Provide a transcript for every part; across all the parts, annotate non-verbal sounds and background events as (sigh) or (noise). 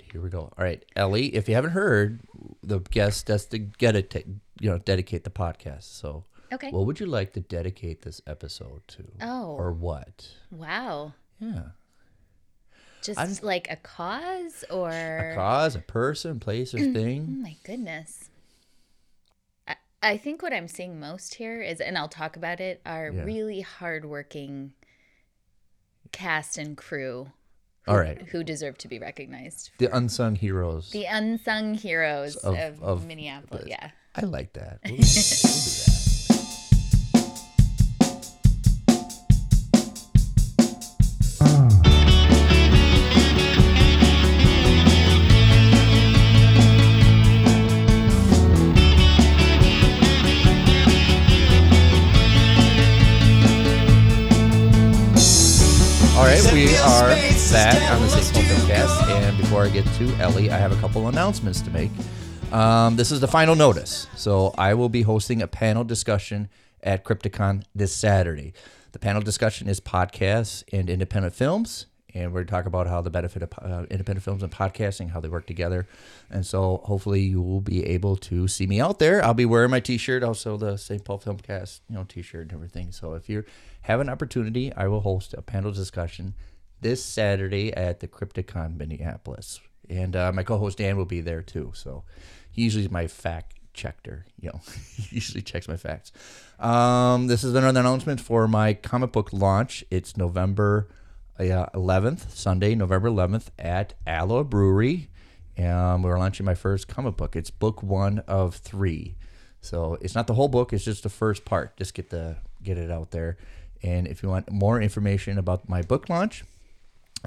right, here we go. All right, Ellie, if you haven't heard, the guest has to get it, you know, dedicate the podcast. So, Okay. what would you like to dedicate this episode to? Oh. Or what? wow. Yeah. Just I'm- like a cause or A cause, a person, place, or (clears throat) thing. Oh my goodness. I, I think what I'm seeing most here is, and I'll talk about it, are Yeah. really hardworking cast and crew All right. who deserve to be recognized. The unsung heroes. The unsung heroes Of- of, of Minneapolis. Yeah. I like that. We'll, we'll do that. Back on the. Paul Filmcast, and before I get to Ellie, I have a couple announcements to make. Um, this is the final notice, so I will be hosting a panel discussion at Crypticon this Saturday. The panel discussion is podcasts and independent films, and we're going to talk about how the benefit of uh, independent films and podcasting, how they work together. And so, hopefully, you will be able to see me out there. I'll be wearing my T-shirt, also the St. Paul Filmcast, you know, T-shirt and everything. So, if you have an opportunity, I will host a panel discussion this Saturday at the Crypticon Minneapolis, and uh, my co-host Dan will be there too. So, he usually is my fact checker. (laughs) You know, he usually checks my facts. Um, this is another announcement for my comic book launch. It's November uh, 11th, Sunday, November 11th at Aloe Brewery. Um, we're launching my first comic book. It's book one of three. So it's not the whole book; it's just the first part. Just get the get it out there. And if you want more information about my book launch,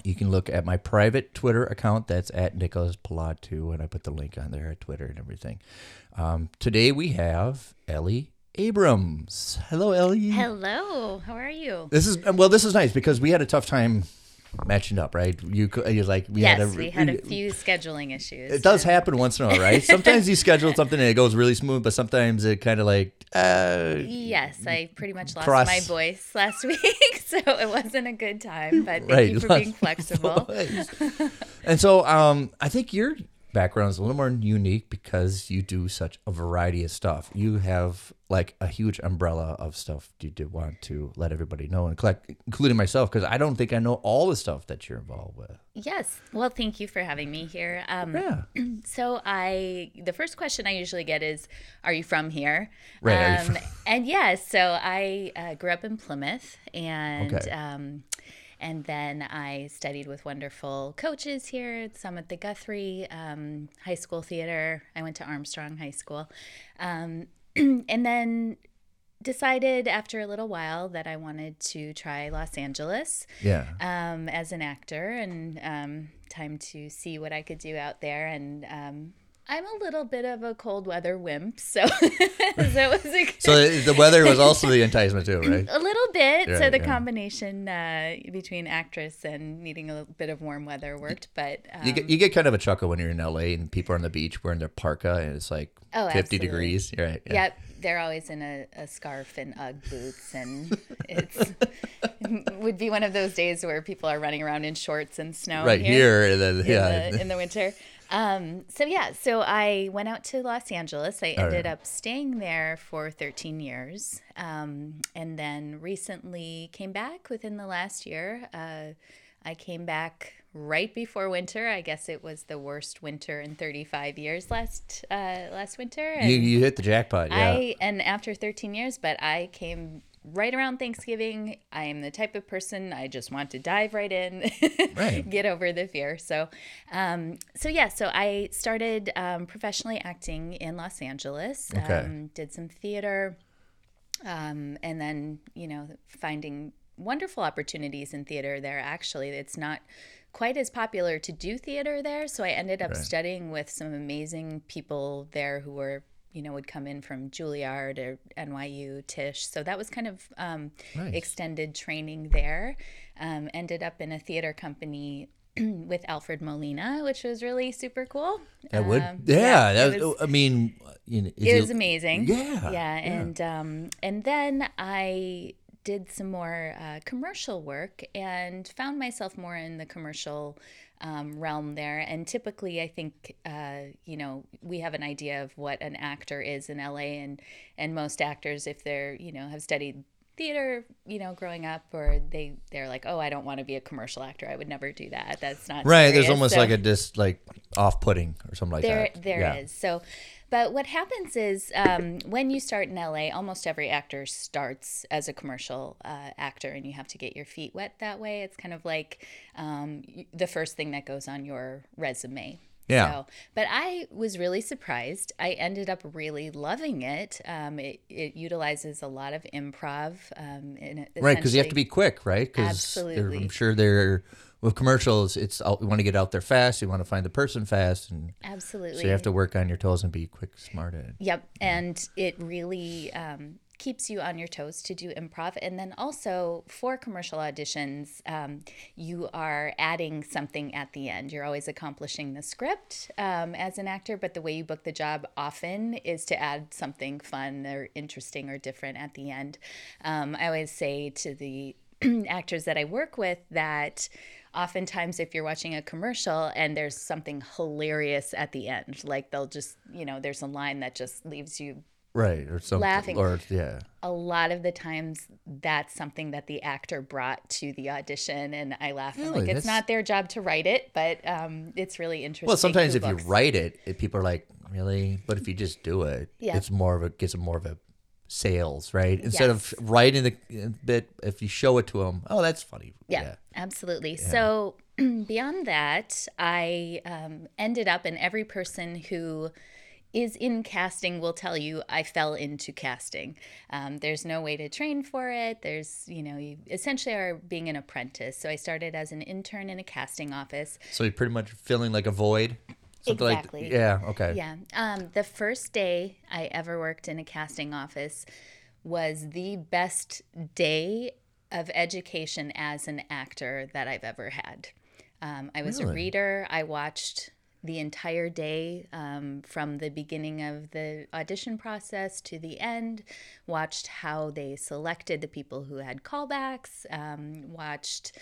you can look at my private Twitter account. That's at Nicholas Pilot too, and I put the link on there at Twitter and everything. Um, today we have Ellie Abrams. Hello, Ellie. Hello. How are you? This is well. This is nice because we had a tough time matching up, right? You you're like we yes, had a, we had a few scheduling issues. It does happen once in a while, right? (laughs) Sometimes you schedule something and it goes really smooth, but sometimes it kind of like uh, Yes, I pretty much lost Cross- my voice (laughs) last week, so it wasn't a good time. But thank right. you for being flexible. and so um, I think your background is a little more unique because you do such a variety of stuff. You have like a huge umbrella of stuff you did want to let everybody know, and collect, including myself, because I don't think I know all the stuff that you're involved with. Yes. Well, thank you for having me here. Um, Yeah. (clears throat) So I, the first question I usually get is, "Are you from here?" Right, Um, from- (laughs) and yes, so I uh, grew up in Plymouth, and Okay. um, and then I studied with wonderful coaches here. Some at the Guthrie um, High School Theater. I went to Armstrong High School, um, (clears throat) and then decided after a little while that I wanted to try Los Angeles Yeah. um, as an actor and um, time to see what I could do out there. And um, I'm a little bit of a cold weather wimp, so, (laughs) so was a, So the the weather was also the enticement too, right? a little bit. so the yeah. combination uh, between actress and needing a little bit of warm weather worked. But um, You get, you get kind of a chuckle when you're in LA and people are on the beach wearing their parka and it's like Oh, 50 absolutely. degrees. You're right. Yeah. Yep, they're always in a, a scarf and UGG boots, and it's (laughs) would be one of those days where people are running around in shorts and snow. Right here, then in, yeah, the, in the winter. Um, so yeah, so I went out to Los Angeles. I Oh, ended up staying there for 13 years, um, and then recently came back within the last year. Uh, I came back right before winter. I guess it was the worst winter in 35 years last uh, last winter. And you you hit the jackpot. Yeah. I and after 13 years, but I came right around Thanksgiving. I am the type of person I just want to dive right in, Right. (laughs) get over the fear. So, um, so yeah, so I started um, professionally acting in Los Angeles. Okay. Um, did some theater, um, and then you know finding wonderful opportunities in theater there. Actually, it's not quite as popular to do theater there, so I ended up Right. studying with some amazing people there who were you know would come in from Juilliard or NYU, Tisch. So that was kind of um, Nice. extended training there. Um, ended up in a theater company. (clears throat) with Alfred Molina, which was really super cool. that would. Um, yeah. it that, was- I mean, you know, it was amazing. Yeah, yeah, yeah. and um, and then I did some more uh, commercial work and found myself more in the commercial um, realm there. And typically, I think uh, you know we have an idea of what an actor is in LA, and and most actors, if they're you know have studied theater you know growing up or they they're like oh i don't want to be a commercial actor i would never do that that's not right there's almost So- like a just like off-putting or something like there, that there is. yeah. So, but what happens is um, when you start in LA, almost every actor starts as a commercial uh, actor, and you have to get your feet wet that way. It's kind of like um, the first thing that goes on your resume. Yeah. So, but I was really surprised. I ended up really loving it. Um, it, it utilizes a lot of improv. Um, in right because you have to be quick right because Absolutely. i'm sure they're with commercials it's out, you want to get out there fast you want to find the person fast and absolutely. so you have to work on your toes and be quick smart at it Yep, and it really um, keeps you on your toes to do improv. And then also for commercial auditions, um, you are adding something at the end. You're always accomplishing the script um, as an actor, but the way you book the job often is to add something fun or interesting or different at the end. Um, I always say to the (clears throat) actors that I work with that oftentimes if you're watching a commercial and there's something hilarious at the end like they'll just you know there's a line that just leaves you right or something Laughing. or yeah a lot of the times that's something that the actor brought to the audition and i laugh Really? like it's That's- not their job to write it but um, it's really interesting well sometimes if you write it, it people are like really but if you just do it Yeah. it's more of a gets more of a sales right instead Yes. of writing the bit if you show it to them oh that's funny Yeah, absolutely. So (clears throat) beyond that, I um, ended up, and every person who is in casting will tell you I fell into casting. Um, there's no way to train for it. There's, you know, you essentially are being an apprentice. So I started as an intern in a casting office. so you're pretty much filling like a void something Exactly. like yeah okay Yeah. Um, the first day I ever worked in a casting office was the best day of education as an actor that I've ever had. Um, I was a reader. I watched the entire day um, from the beginning of the audition process to the end, watched how they selected the people who had callbacks, um, watched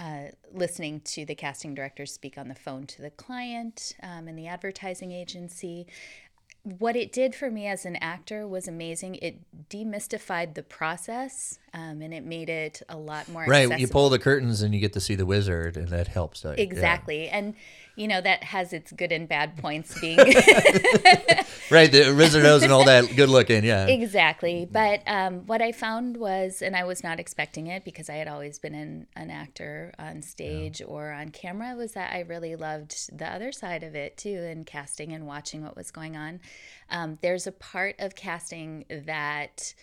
uh, listening to the casting director speak on the phone to the client um, and the advertising agency. What it did for me as an actor was amazing. It demystified the process um, and it made it a lot more right accessible. you pull the curtains and you get to see the wizard and that helps uh, yeah. Exactly. And, you know, that has its good and bad points being (laughs) (laughs) right the knows and all that good looking yeah Exactly. But um, what I found was, and I was not expecting it because I had always been an, an actor on stage or on camera, was that I really loved the other side of it too, and casting and watching what was going on. Um, there's a part of casting that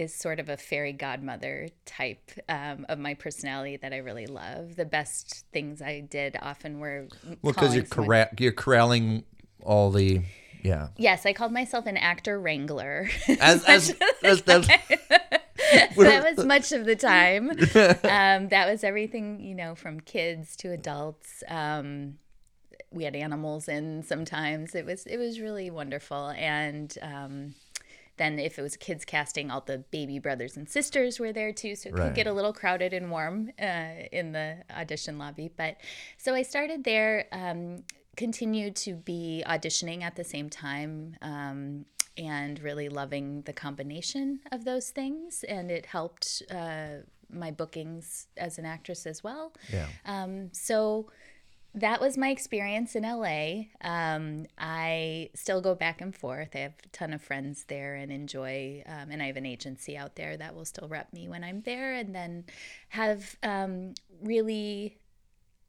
is sort of a fairy godmother type um, of my personality that I really love. The best things I did often were well because you're calling someone- corra- you're corralling all the yeah Yes, I called myself an actor wrangler. (laughs) as as, as, as (laughs) that was much of the time. (laughs) Um, that was everything, you know, from kids to adults. Um, we had animals in sometimes. It was it was really wonderful. And um, then if it was kids casting, all the baby brothers and sisters were there too, so it Right. could get a little crowded and warm uh, in the audition lobby. But so I started there. Um, continued to be auditioning at the same time. Um, and really loving the combination of those things, and it helped uh, my bookings as an actress as well. yeah Um, so that was my experience in LA. Um, I still go back and forth. I have a ton of friends there and enjoy, um, and I have an agency out there that will still rep me when I'm there, and then have um, really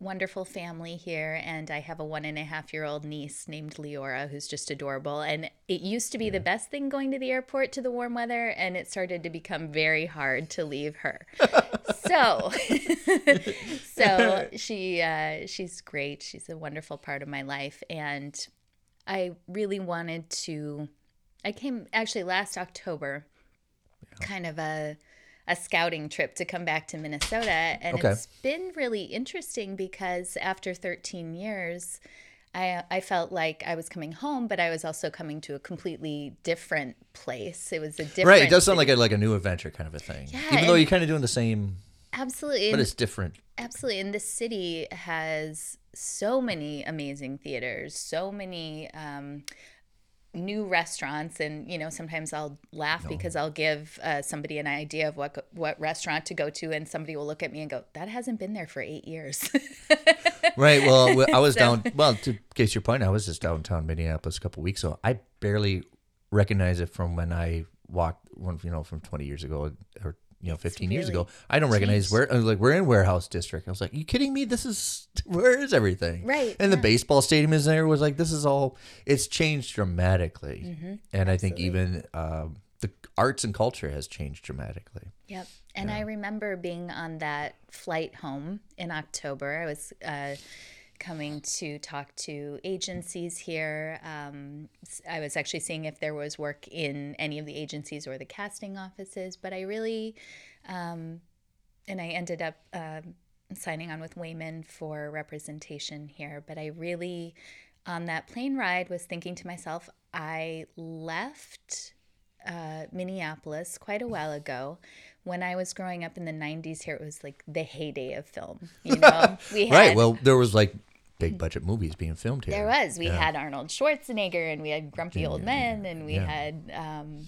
wonderful family here and i have a one and a half year old niece named leora who's just adorable. And it used to be the best thing going to the airport to the warm weather and it started to become very hard to leave her. (laughs) So (laughs) so (laughs) she uh, she's great. She's a wonderful part of my life. And i really wanted to i came actually last october kind of a a scouting trip to come back to Minnesota and Okay. it's been really interesting because after 13 years I, I felt like I was coming home, but I was also coming to a completely different place. It was a different. right it does sound like a like a new adventure kind of a thing Yeah, even though you're kind of doing the same Absolutely. but it's different. Absolutely. And this city has so many amazing theaters, so many um, new restaurants. And, you know, sometimes I'll laugh because I'll give uh, somebody an idea of what, what restaurant to go to, and somebody will look at me and go, that hasn't been there for eight years. (laughs) Right. Well, I was So- down. Well, to case your point, I was just downtown Minneapolis a couple weeks ago. I barely recognize it from when I walked, when, you know, from 20 years ago or you know, 15 years ago. I don't recognize changed. where. I was like, we're in warehouse district. I was like, you kidding me? This is (laughs) where is everything? Right, And the baseball stadium is there. Was like, this is all. It's changed dramatically, Mm-hmm. and I think even um, the arts and culture has changed dramatically. Yep. And I remember being on that flight home in October. I was uh, coming to talk to agencies here. Um, I was actually seeing if there was work in any of the agencies or the casting offices, but I really, um, and I ended up um signing on with Wehmann for representation here. But I really, on that plane ride, was thinking to myself, I left uh, Minneapolis quite a while ago. When I was growing up in the 90s here, it was like the heyday of film. You (laughs) know, we had, Right. Well, there was like big budget movies being filmed here. there was. We had Arnold Schwarzenegger and we had Grumpy Old Men and we yeah. had um,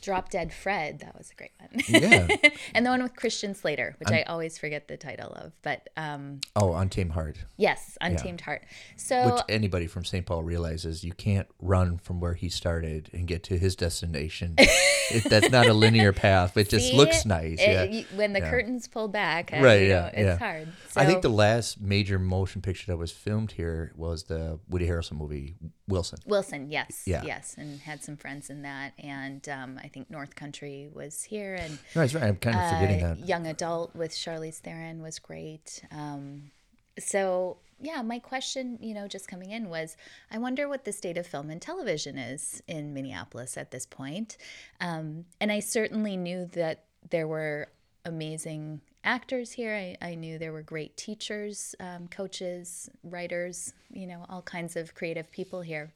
Drop Dead Fred. That was a great one. Yeah. (laughs) and the one with Christian Slater, which i always forget the title of. But um, Oh, Untamed Heart. yes, Untamed Heart. So Which anybody from St. Paul realizes you can't run from where he started and get to his destination. (laughs) it, that's not a linear path. It just See, looks nice. it- yeah. when the Yeah. curtains pull back, I- Right, you yeah, know, it's yeah. hard. I think the last major motion picture that was filmed here was the Woody Harrelson movie Wilson. Wilson, yes, Yeah. yes, and had some friends in that, and um, I think North Country was here, and No, that's right. I'm kind of forgetting uh, that. Young Adult with Charlize Theron was great. Um, so yeah, my question, you know, just coming in was, I wonder what the state of film and television is in Minneapolis at this point, um, and I certainly knew that there were amazing actors here. I, I knew there were great teachers, um, coaches, writers, you know, all kinds of creative people here.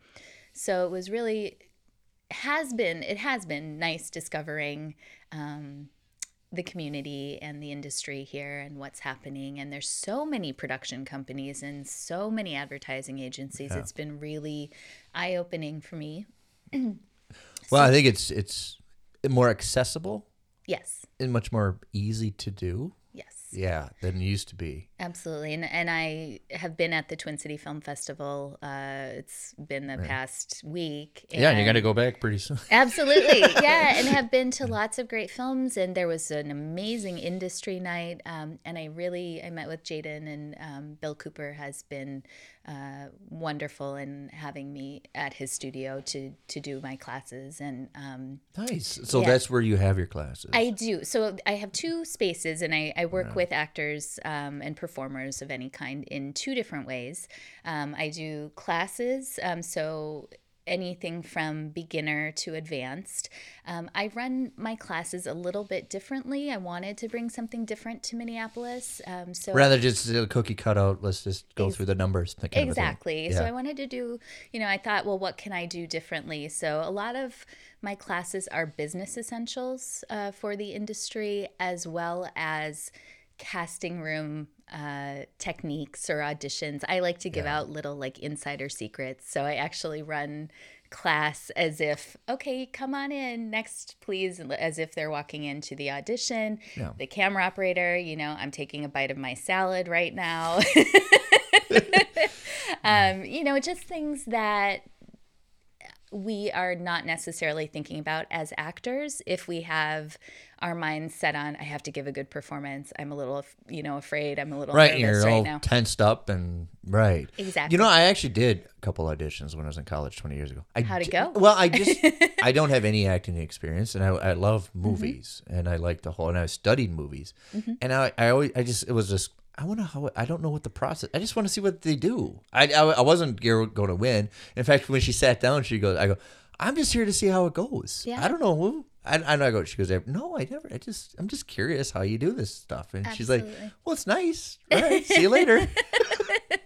So it was really has been it has been nice discovering um, the community and the industry here and what's happening. And there's so many production companies and so many advertising agencies. It's been really eye-opening for me. (clears throat) Well, I think it's it's more accessible yes. and much more easy to do. Yeah, than it used to be. Absolutely, and and I have been at the Twin City Film Festival. Uh, it's been the past week. Yeah, and you're gonna go back pretty soon. (laughs) Absolutely, yeah, and (laughs) have been to lots of great films. And there was an amazing industry night. Um, and I really I met with Jaden and um, Bill Cooper has been uh, wonderful in having me at his studio to to do my classes. And um, Nice. So Yeah. that's where you have your classes. I do. So I have two spaces, and I, I work with actors um, and performers of any kind in two different ways. Um, I do classes, um, so anything from beginner to advanced. Um, I run my classes a little bit differently. I wanted to bring something different to Minneapolis. Um, so Rather just a cookie cutout. Let's just go through the numbers. that kind of thing. Exactly. So I wanted to do, you know, I thought, well, what can I do differently? So a lot of my classes are business essentials uh, for the industry, as well as casting room uh, techniques or auditions. I like to give out little like insider secrets. So I actually run class as if okay come on in next please as if they're walking into the audition Yeah. the camera operator you know i'm taking a bite of my salad right now (laughs) (laughs) um, you know, just things that we are not necessarily thinking about as actors if we have our minds set on i have to give a good performance i'm a little you know afraid i'm a little Right, you're right all now tensed up and right. Exactly. You know, I actually did a couple auditions when I was in college 20 years ago. I How'd it go? Well, I just (laughs) I don't have any acting experience, and I, I love Mm-hmm. movies, and I like the whole, and I studied movies, and I I always I just it was just. I wonder how I don't know what the process. I just want to see what they do. I I, I wasn't going to win. In fact, when she sat down, she goes, "I go, I'm just here to see how it goes. Yeah. I don't know who. I, I know. I go. She goes, "No, I never. I just I'm just curious how you do this stuff." And she's like, "Well, it's nice. All right, see you later." (laughs)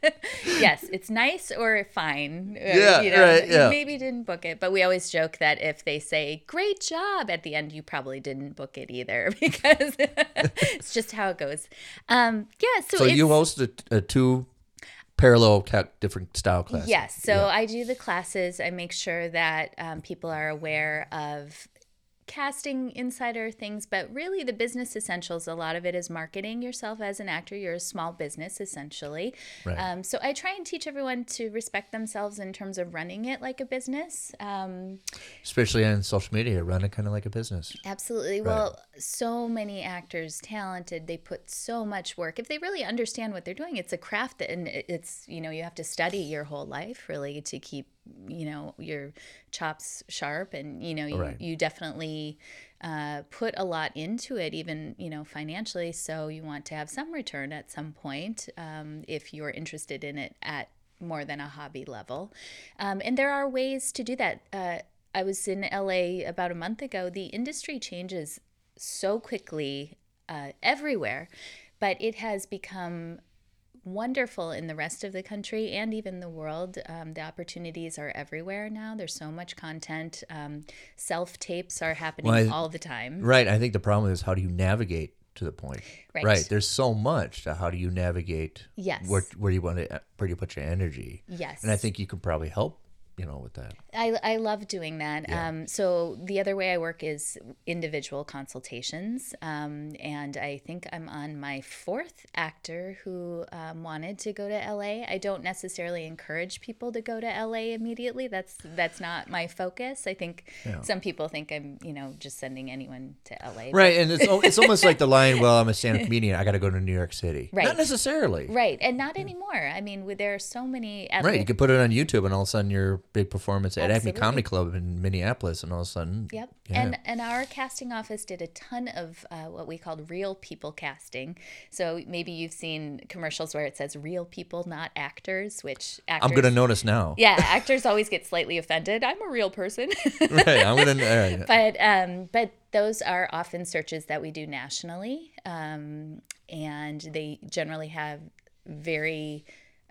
(laughs) yes, it's nice or fine. Yeah, you know, right, yeah. Maybe didn't book it, but we always joke that if they say "great job" at the end, you probably didn't book it either (laughs) because it's just how it goes. Um, yeah. So, So you host a, a two parallel ca- different style classes. Yes. So I do the classes. I make sure that um, people are aware of casting insider things, but really the business essentials, a lot of it is marketing yourself as an actor. You're a small business, essentially. Right. Um, so I try and teach everyone to respect themselves in terms of running it like a business. Um, Especially on social media, run it kind of like a business. Absolutely. Well, so many actors, talented, they put so much work. If they really understand what they're doing, it's a craft that, and it's, you know, you have to study your whole life really to keep, you know, your chops sharp. And, you know, you, Right. you definitely uh, put a lot into it, even, you know, financially. So you want to have some return at some point um, if you're interested in it at more than a hobby level. Um, and there are ways to do that. Uh, I was in LA about a month ago. The industry changes so quickly uh, everywhere, but it has become wonderful in the rest of the country and even the world. Um, the opportunities are everywhere now. There's so much content. Um, Self tapes are happening Well, I- all the time. Right. I think the problem is how do you navigate to the point? Right. There's so much. To how do you navigate? Yes. Where where you want to where do you put your energy? Yes. And I think you could probably help. You know, with that. I, I love doing that. Um, so the other way I work is individual consultations, um, and I think I'm on my fourth actor who um, wanted to go to LA. I don't necessarily encourage people to go to LA immediately. That's that's not my focus. I think some people think I'm you know just sending anyone to LA. Right, and it's it's almost like the line. (laughs) Well, I'm a stand-up comedian. I got to go to New York City. Right. Not necessarily. Right, and not anymore. I mean, there are so many. Right, you could put it on YouTube, and all of a sudden, your big performance at Acme Comedy Club in Minneapolis, and all of a sudden, Yep. Yeah. And and our casting office did a ton of uh, what we called real people casting. So maybe you've seen commercials where it says real people, not actors, which actors I'm gonna notice now. Yeah, actors always get slightly offended. I'm a real person. (laughs) Right, I'm gonna. but um, but those are often searches that we do nationally, um, and they generally have very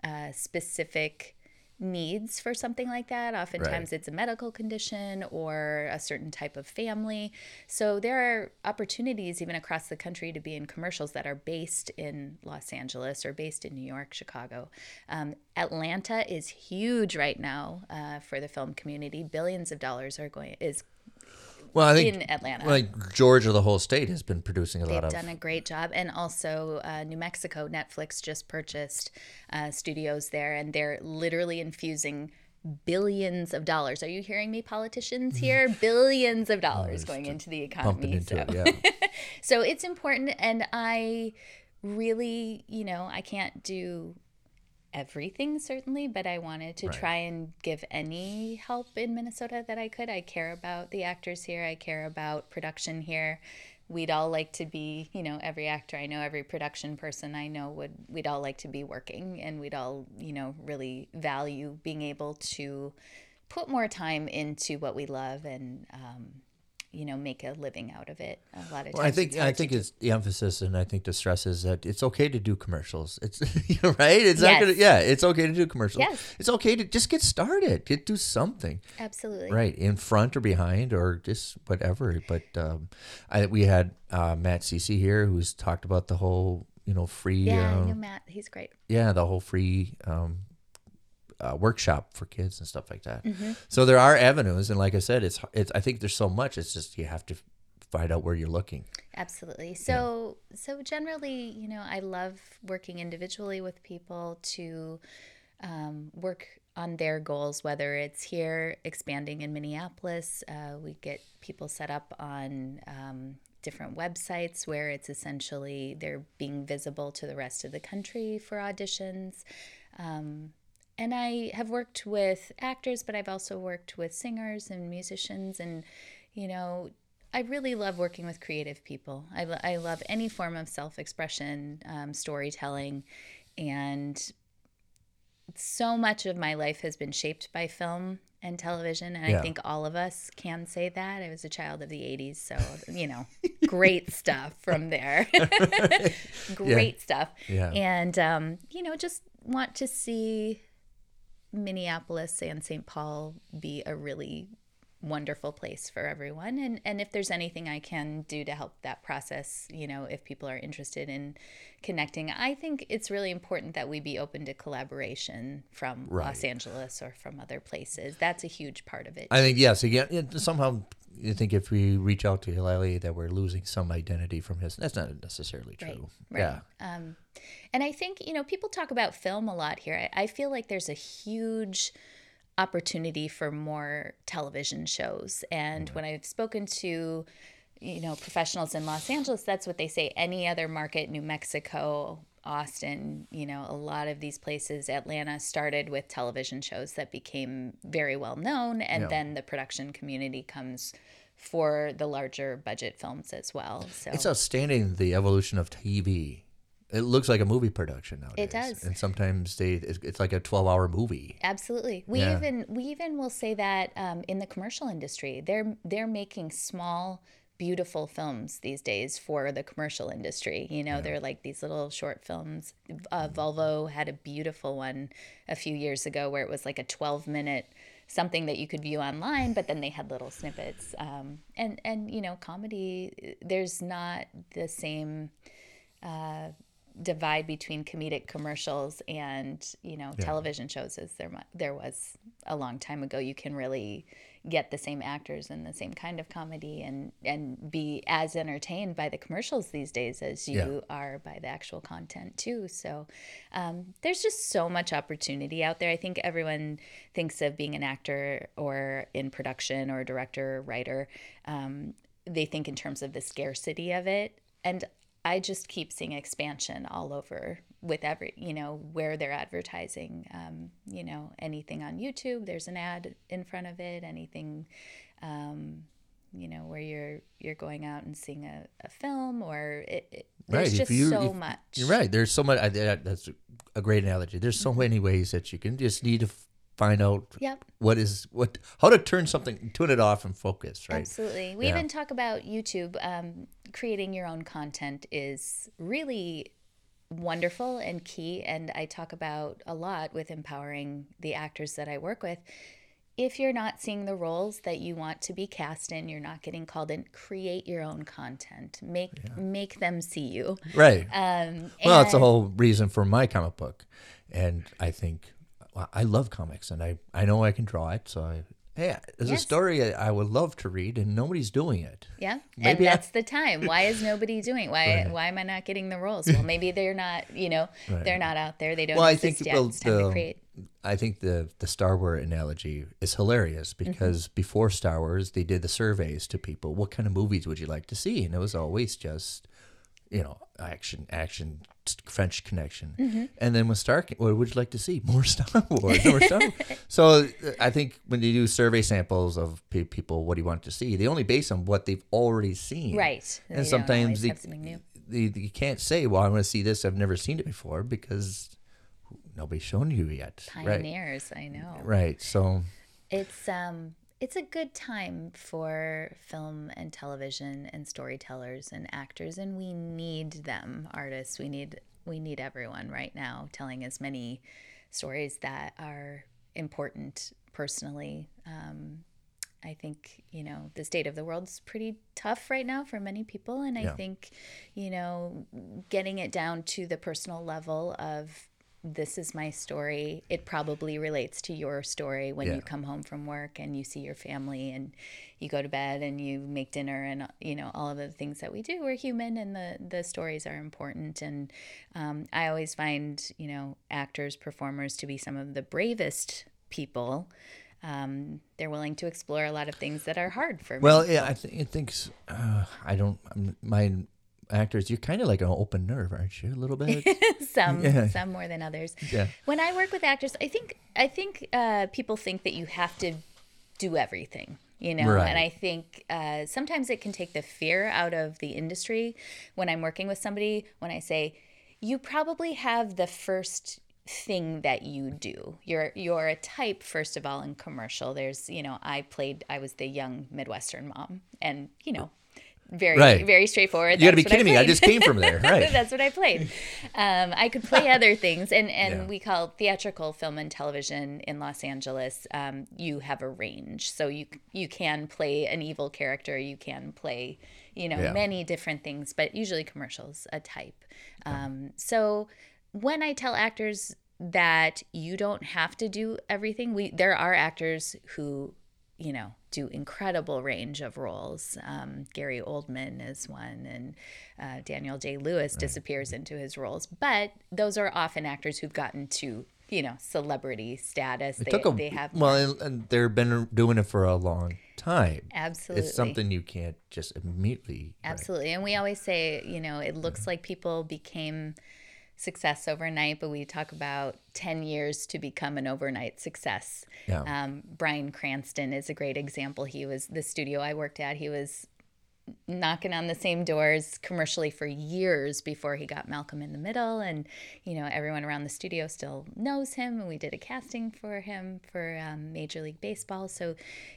uh, specific needs for something like that. Oftentimes, it's a medical condition or a certain type of family. So there are opportunities even across the country to be in commercials that are based in Los Angeles or based in New York, Chicago. Um, Atlanta is huge right now uh, for the film community. Billions of dollars are going is Well, I think in Atlanta. like Georgia, the whole state has been producing a lot of. They've done a great job. And also, uh, New Mexico, Netflix just purchased uh, studios there, and they're literally infusing billions of dollars. Are you hearing me, politicians here? billions of dollars going into the economy. into So. it. Yeah. (laughs) so it's important. And I really, you know, I can't do everything certainly but i wanted to try and give any help in minnesota that i could. I care about the actors here. I care about production here. We'd all like to be you know every actor i know every production person i know would we'd all like to be working and we'd all you know really value being able to put more time into what we love and um, you know make a living out of it a lot of times Well, I think I think it's the emphasis, and I think the stress is that it's okay to do commercials. It's (laughs) right. It's not gonna. Yeah, it's okay to do commercials. Yes. It's okay to just get started. Get do something. absolutely Right in front or behind or just whatever. But um, I we had uh, Matt Cece here who's talked about the whole you know free. yeah i know matt he's great yeah, the whole free um, uh, workshop for kids and stuff like that. Mm-hmm. So there are avenues, and like I said, it's it's. I think there's so much. It's just you have to find out where you're looking. Absolutely. So so generally, you know, I love working individually with people to um, work on their goals, whether it's here expanding in Minneapolis. Uh, we get people set up on um, different websites where it's essentially they're being visible to the rest of the country for auditions. Um, and I have worked with actors, but I've also worked with singers and musicians. And, you know, I really love working with creative people. I, lo- I love any form of self expression, um, storytelling. And so much of my life has been shaped by film and television. And Yeah. I think all of us can say that. I was a child of the 80s. So, you know, great (laughs) stuff from there. (laughs) great stuff. Yeah. And, um, you know, just want to see Minneapolis and St. Paul be a really wonderful place for everyone and and if there's anything I can do to help that process you know if people are interested in connecting I think it's really important that we be open to collaboration from Right. Los Angeles or from other places that's a huge part of it I think yes. Again, somehow you think if we reach out to Hilali that we're losing some identity from his. That's not necessarily true. Right. right. Yeah. Um, and I think, you know, people talk about film a lot here. I, I feel like there's a huge opportunity for more television shows. And when I've spoken to, you know, professionals in Los Angeles, that's what they say. Any other market, New Mexico, Austin, you know, a lot of these places, Atlanta started with television shows that became very well known. And Yeah. then the production community comes for the larger budget films as well. So It's outstanding the evolution of TV. It looks like a movie production nowadays. It does. And sometimes they it's, like a 12-hour movie. Absolutely. We Yeah. even we even will say that um, in the commercial industry, they're they're making small, beautiful films these days for the commercial industry. You know, they're like these little short films. Uh, Volvo had a beautiful one a few years ago where it was like a twelve minute something that you could view online, but then they had little snippets. Um, and and you know, comedy. There's not the same divide between comedic commercials and you know television shows as there there was a long time ago you can really get the same actors and the same kind of comedy and and be as entertained by the commercials these days as you Yeah. are by the actual content too. So um, there's just so much opportunity out there. I think everyone thinks of being an actor or in production or director or writer. Um, they think in terms of the scarcity of it. And I just keep seeing expansion all over with every, you know, where they're advertising. Um, you know, anything on YouTube, there's an ad in front of it. Anything, um, you know, where you're you're going out and seeing a, a film, or it, it, there's Right, just you- so if- much. You're right. There's so much. I, that, that's a great analogy. There's so many ways that you can just need to find out Yep. what is what how to turn something, tune it off and focus. Right. Absolutely. We Yeah. even talk about YouTube. Um, creating your own content is really wonderful and key. And I talk about a lot with empowering the actors that I work with. If you're not seeing the roles that you want to be cast in, you're not getting called in. Create your own content. Make make them see you. Right. Um, well, it's the whole reason for my comic book, and I think I love comics, and I I know I can draw it. So I, hey, there's a story I I would love to read, and nobody's doing it. Yeah, and Maybe I- that's the time. Why is nobody doing? Why why am I not getting the roles? Well, maybe they're not. You know, they're not out there. They don't Well, I think yet. well, it's time to the- create. I think the the Star Wars analogy is hilarious Mm-hmm. because before Star Wars, they did the surveys to people. What kind of movies would you like to see? And it was always just, you know, action, action, French Connection. Mm-hmm. And then with Star, what would you like to see? (laughs) More Star Wars. More Star Wars. (laughs) so uh, I think when they do survey samples of pe- people, what do you want to see? They only base on what they've already seen. Right. They And sometimes they, have they, you can't say, well, I want to see this. I've never seen it before because nobody's shown you yet. Right. Pioneers, I know. Right. So It's um it's a good time for film and television and storytellers and actors and we need them artists we need we need everyone right now telling as many stories that are important personally um, I think, you know, the state of the world's pretty tough right now for many people. And I Yeah. think, you know, getting it down to the personal level of this is my story. It probably relates to your story when Yeah. you come home from work and you see your family and you go to bed and you make dinner and you know all of the things that we do. We're human and the the stories are important. And um, I always find you know actors, performers to be some of the bravest people. Um, they're willing to explore a lot of things that are hard for me. Well, yeah, I, th- I think uh, I don't. I'm, my actors, you're kind of like an open nerve, aren't you? A little (laughs) bit. some Yeah. some more than others. Yeah. When I work with actors, I think I think uh, people think that you have to do everything, you know, Right. and I think uh, sometimes it can take the fear out of the industry. When I'm working with somebody, when I say, you probably have the first thing that you do. You're you're a type first of all in commercial. There's, you know, I played I was the young Midwestern mom and, you know, very Right. very straightforward. You got to be kidding me. I just came from there. (laughs) Right. That's what I played. Um, I could play other things, and and Yeah. we call theatrical film and television in Los Angeles. Um, you have a range, so you you can play an evil character, you can play, you know, Yeah. many different things, but usually commercials a type. Um, so when I tell actors that you don't have to do everything, we there are actors who you know, do incredible range of roles. Um, Gary Oldman is one, and uh, Daniel Day-Lewis disappears into his roles. But those are often actors who've gotten to, you know, celebrity status. They, Took a, they have well, and, and they've been doing it for a long time. absolutely. It's something you can't just immediately. right. Absolutely. And we always say, you know, it looks like people became success overnight, but we talk about 10 years to become an overnight success. Yeah. Um, Bryan Cranston is a great example. He was the studio I worked at. He was knocking on the same doors commercially for years before he got Malcolm in the Middle. And, you know, everyone around the studio still knows him. And we did a casting for him for um, Major League Baseball. So,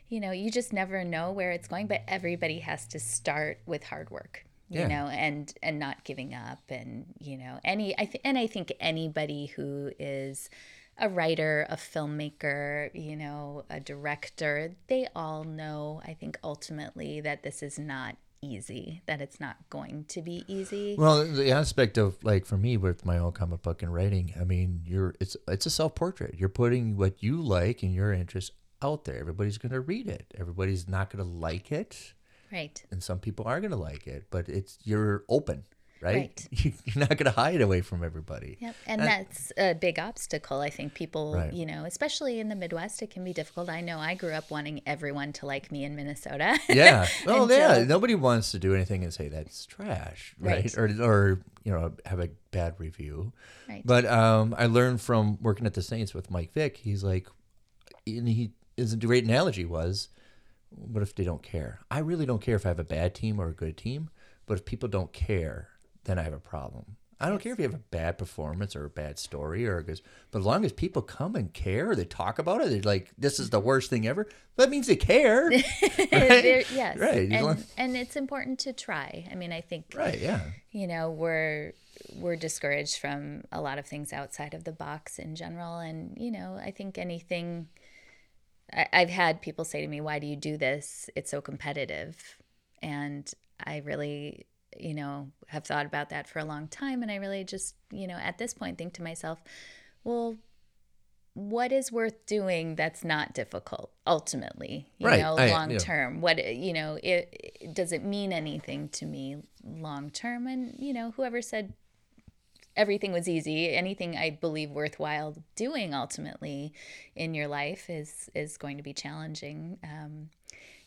you know, you just never know where it's going, but everybody has to start with hard work. You Yeah. know, and and not giving up, and you know, any I th- and I think anybody who is a writer, a filmmaker, you know, a director, they all know, I think, ultimately that this is not easy, that it's not going to be easy. Well, the aspect of like for me with my own comic book and writing, I mean, you're it's it's a self portrait. You're putting what you like and your interests out there. Everybody's going to read it. Everybody's not going to like it, Right. and some people are going to like it. But it's you're open, right? Right. (laughs) You're not going to hide away from everybody. Yep. And that's a big obstacle. I think people, Right. you know, especially in the Midwest, it can be difficult. I know I grew up wanting everyone to like me in Minnesota. Yeah. (laughs) Oh, yeah. Nobody wants to do anything and say that's trash, right? Right. Or or you know have a bad review. Right. But um, I learned from working at the Saints with Mike Veeck. He's like, and he his great analogy was, what if they don't care? I really don't care if I have a bad team or a good team, but if people don't care, then I have a problem. I don't care if you have a bad performance or a bad story or good, but as long as people come and care, they talk about it. They're like, "This is the worst thing ever." That means they care, (laughs) (laughs) right? Yes. Right. And, and it's important to try. I mean, I think Right. Yeah. you know we're we're discouraged from a lot of things outside of the box in general and you know i think anything I, i've had people say to me why do you do this? It's so competitive. And i really you know have thought about that for a long time. And i really just you know at this point think to myself well what is worth doing that's not difficult ultimately you Right. know long term? What you know it, it does it mean anything to me long term? And you know whoever said everything was easy anything i believe worthwhile doing ultimately in your life is is going to be challenging um,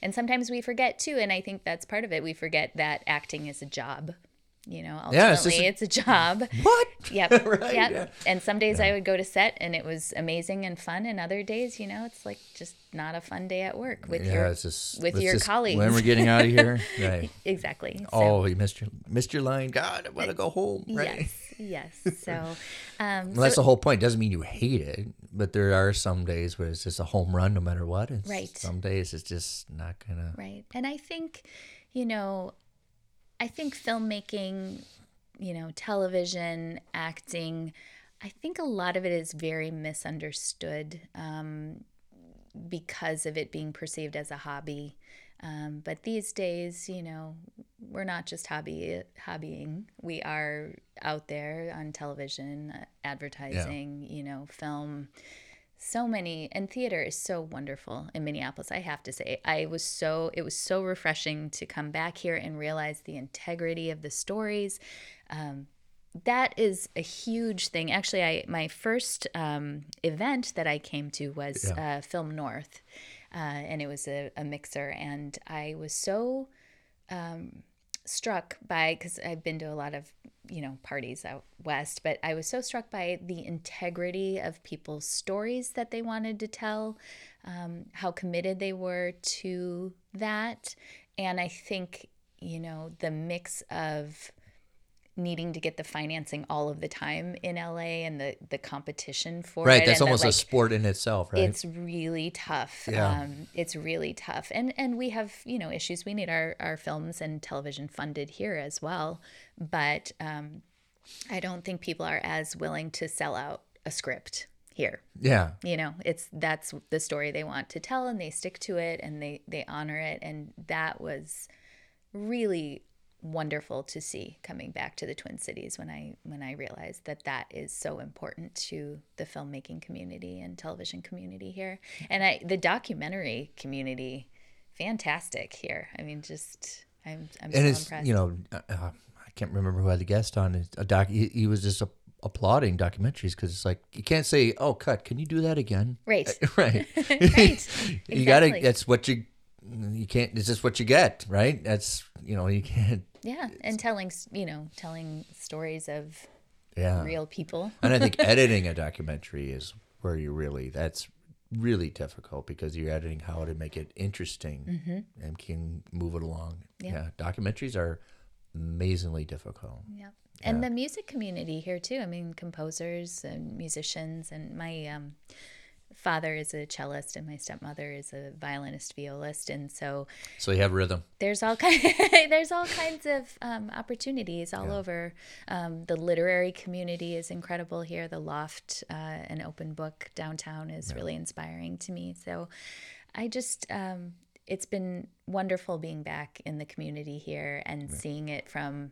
and sometimes we forget too and i think that's part of it we forget that acting is a job you know ultimately Yeah, it's a- it's a job (laughs) What? Yep. (laughs) Right, Yep. yeah. And some days I would go to set and it was amazing and fun, and other days, you know, it's like just not a fun day at work with yeah. your just with your just- colleagues. when we're getting out of here. (laughs) Right. exactly. So, Oh, you missed your missed your line. God, I want to go home. Right. yes, yes. (laughs) So, um, Well, that's so- the whole point. Doesn't mean you hate it, but there are some days where it's just a home run no matter what. It's, Right. Some days it's just not gonna. right. And I think, you know, I think filmmaking, you know, television, acting, I think a lot of it is very misunderstood um, because of it being perceived as a hobby. Um, but these days, you know, we're not just hobby hobbying. We are out there on television, uh, advertising, you know, film. So many and theater is so wonderful in Minneapolis. I have to say, I was so it was so refreshing to come back here and realize the integrity of the stories. Um, that is a huge thing. Actually, I my first um, event that I came to was uh, FilmNorth, uh, and it was a, a mixer, and I was so um, struck by because I've been to a lot of you know parties out west, but I was so struck by the integrity of people's stories that they wanted to tell, um, how committed they were to that, and I think you know the mix of needing to get the financing all of the time in LA and the the competition for Right, it. that's and the, almost a like, sport in itself, right? it's really tough. Yeah. Um, it's really tough, and and we have you know issues. We need our our films and television funded here as well, but um, I don't think people are as willing to sell out a script here. yeah. You know, it's that's the story they want to tell, and they stick to it, and they they honor it, and that was really wonderful to see coming back to the Twin Cities when I when I realized that that is so important to the filmmaking community and television community here, and I the documentary community, fantastic here. I mean, just I'm I'm so it's impressed. you know uh, uh, I can't remember who had the guest on. A doc. He, he was just a, applauding documentaries because it's like you can't say, "Oh, cut! Can you do that again?" right, (laughs) right. (laughs) right, (laughs) You gotta. That's what you. You can't. It's just what you get, right? That's you know you can't. Yeah, and telling you know telling stories of Yeah. real people. and I think (laughs) editing a documentary is where you really that's really difficult because you're editing how to make it interesting and can move it along. Mm-hmm. Yeah. yeah, documentaries are amazingly difficult. Yeah. And the music community here too. I mean, composers and musicians and my um, father is a cellist and my stepmother is a violinist violist. And so So you have rhythm. there's all kind (laughs) there's all kinds of um, opportunities all over um, the literary community is incredible here. The loft uh, and open book downtown is really inspiring to me. So i just um, it's been wonderful being back in the community here and seeing it from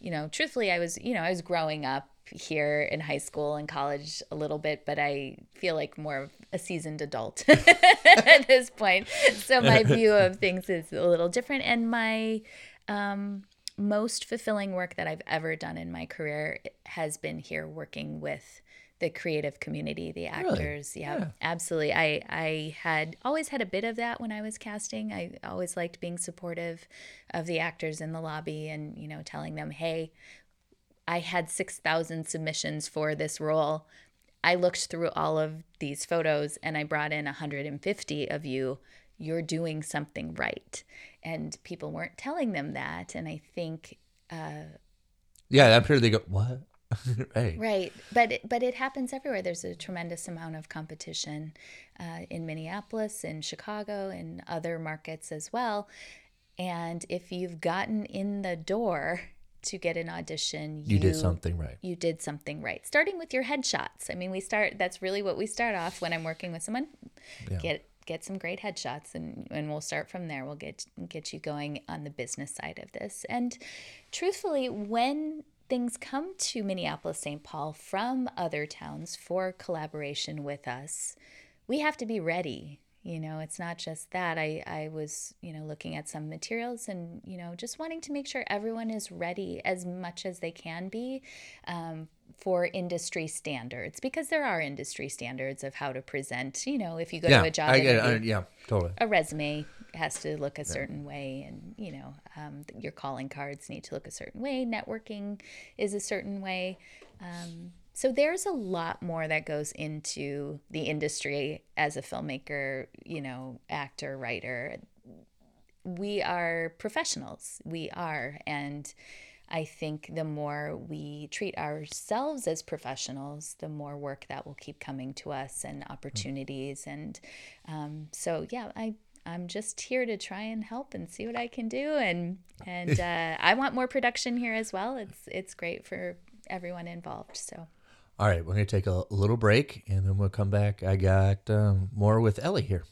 you know truthfully i was you know i was growing up here in high school and college a little bit but i feel like more of a seasoned adult (laughs) at this point. So my (laughs) view of things is a little different. And my um, most fulfilling work that i've ever done in my career has been here working with the creative community the actors yeah, Yeah. absolutely i i had always had a bit of that when i was casting i always liked being supportive of the actors in the lobby and you know telling them hey I had 6,000 submissions for this role. I looked through all of these photos and I brought in 150 of you. You're doing something right. And people weren't telling them that. And I think, uh, Yeah, I'm sure they go, what? (laughs) right. right. But, it- but it happens everywhere. There's a tremendous amount of competition uh, in Minneapolis, in Chicago, in other markets as well. And if you've gotten in the door to get an audition, You did something right. you did something right. Starting with your headshots. I mean, we start. That's really what we start off when I'm working with someone. Get get some great headshots, and and we'll start from there. We'll get get you going on the business side of this. And truthfully, when things come to Minneapolis, St. Paul from other towns for collaboration with us, we have to be ready. You know, it's not just that. I, I was, you know, looking at some materials and, you know, just wanting to make sure everyone is ready as much as they can be um, for industry standards because there are industry standards of how to present. You know, if you go Yeah, to a job I interview, I- yeah, totally. a resume has to look a certain way and you know um, your calling cards need to look a certain way. Networking is a certain way. Um, so there's a lot more that goes into the industry as a filmmaker you know actor writer. We are professionals. We are. And I think the more we treat ourselves as professionals, the more work that will keep coming to us and opportunities. And um, so, yeah, I I'm just here to try and help and see what I can do. And and (laughs) uh, I want more production here as well. It's it's great for everyone involved. So All right, we're going to take a little break and then we'll come back. I got um, more with Ellie here.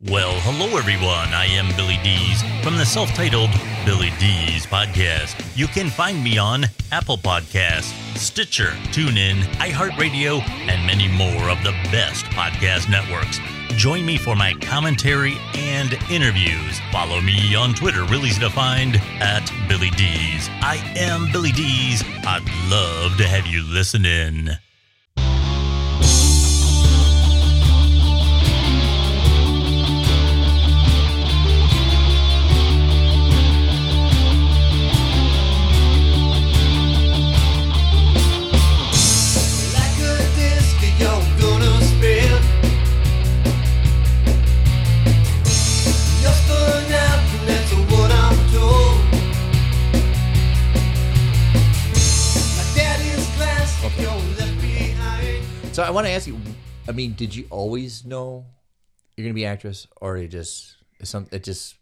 Well, hello everyone. I am Billy Dees from the self-titled Billy Dees podcast. You can find me on Apple Podcasts, Stitcher, TuneIn, iHeartRadio, and many more of the best podcast networks. Join me for my commentary and interviews. Follow me on Twitter, real easy to find at Billy Dees. I am Billy Dees. I'd love to have you listen in. I want to ask you. I mean, did you always know you're gonna be an actress, or you just is some it just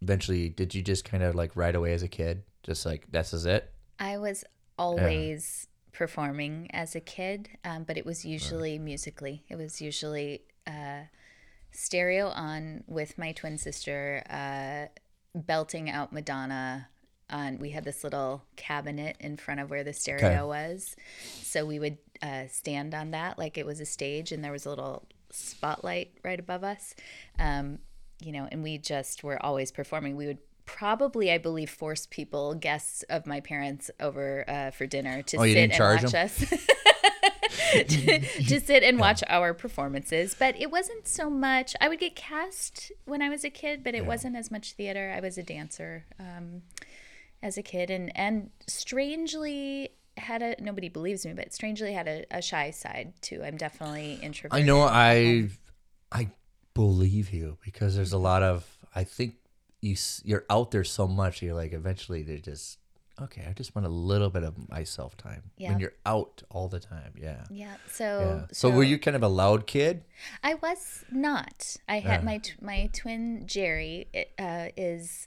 eventually? Did you just kind of like right away as a kid, just like this is it? I was always performing as a kid, um, but it was usually musically. It was usually uh, stereo on with my twin sister, uh, belting out Madonna. On we had this little cabinet in front of where the stereo was, so we would uh, stand on that like it was a stage, and there was a little spotlight right above us. Um, you know, and we just were always performing. We would probably, I believe, force people, guests of my parents, over uh, for dinner to Oh, sit and watch them? us. (laughs) to, (laughs) to sit and watch our performances, but it wasn't so much. I would get cast when I was a kid, but it wasn't as much theater. I was a dancer um, as a kid, and and strangely had a nobody believes me, but strangely had a, a shy side too. I'm definitely introverted. I know I I believe you because there's a lot of I think you you're out there so much you're like eventually they're just okay I just want a little bit of myself time Yeah. when you're out all the time yeah Yeah. So yeah so, were you kind of a loud kid I was not. I had my t- my twin Jerry uh, is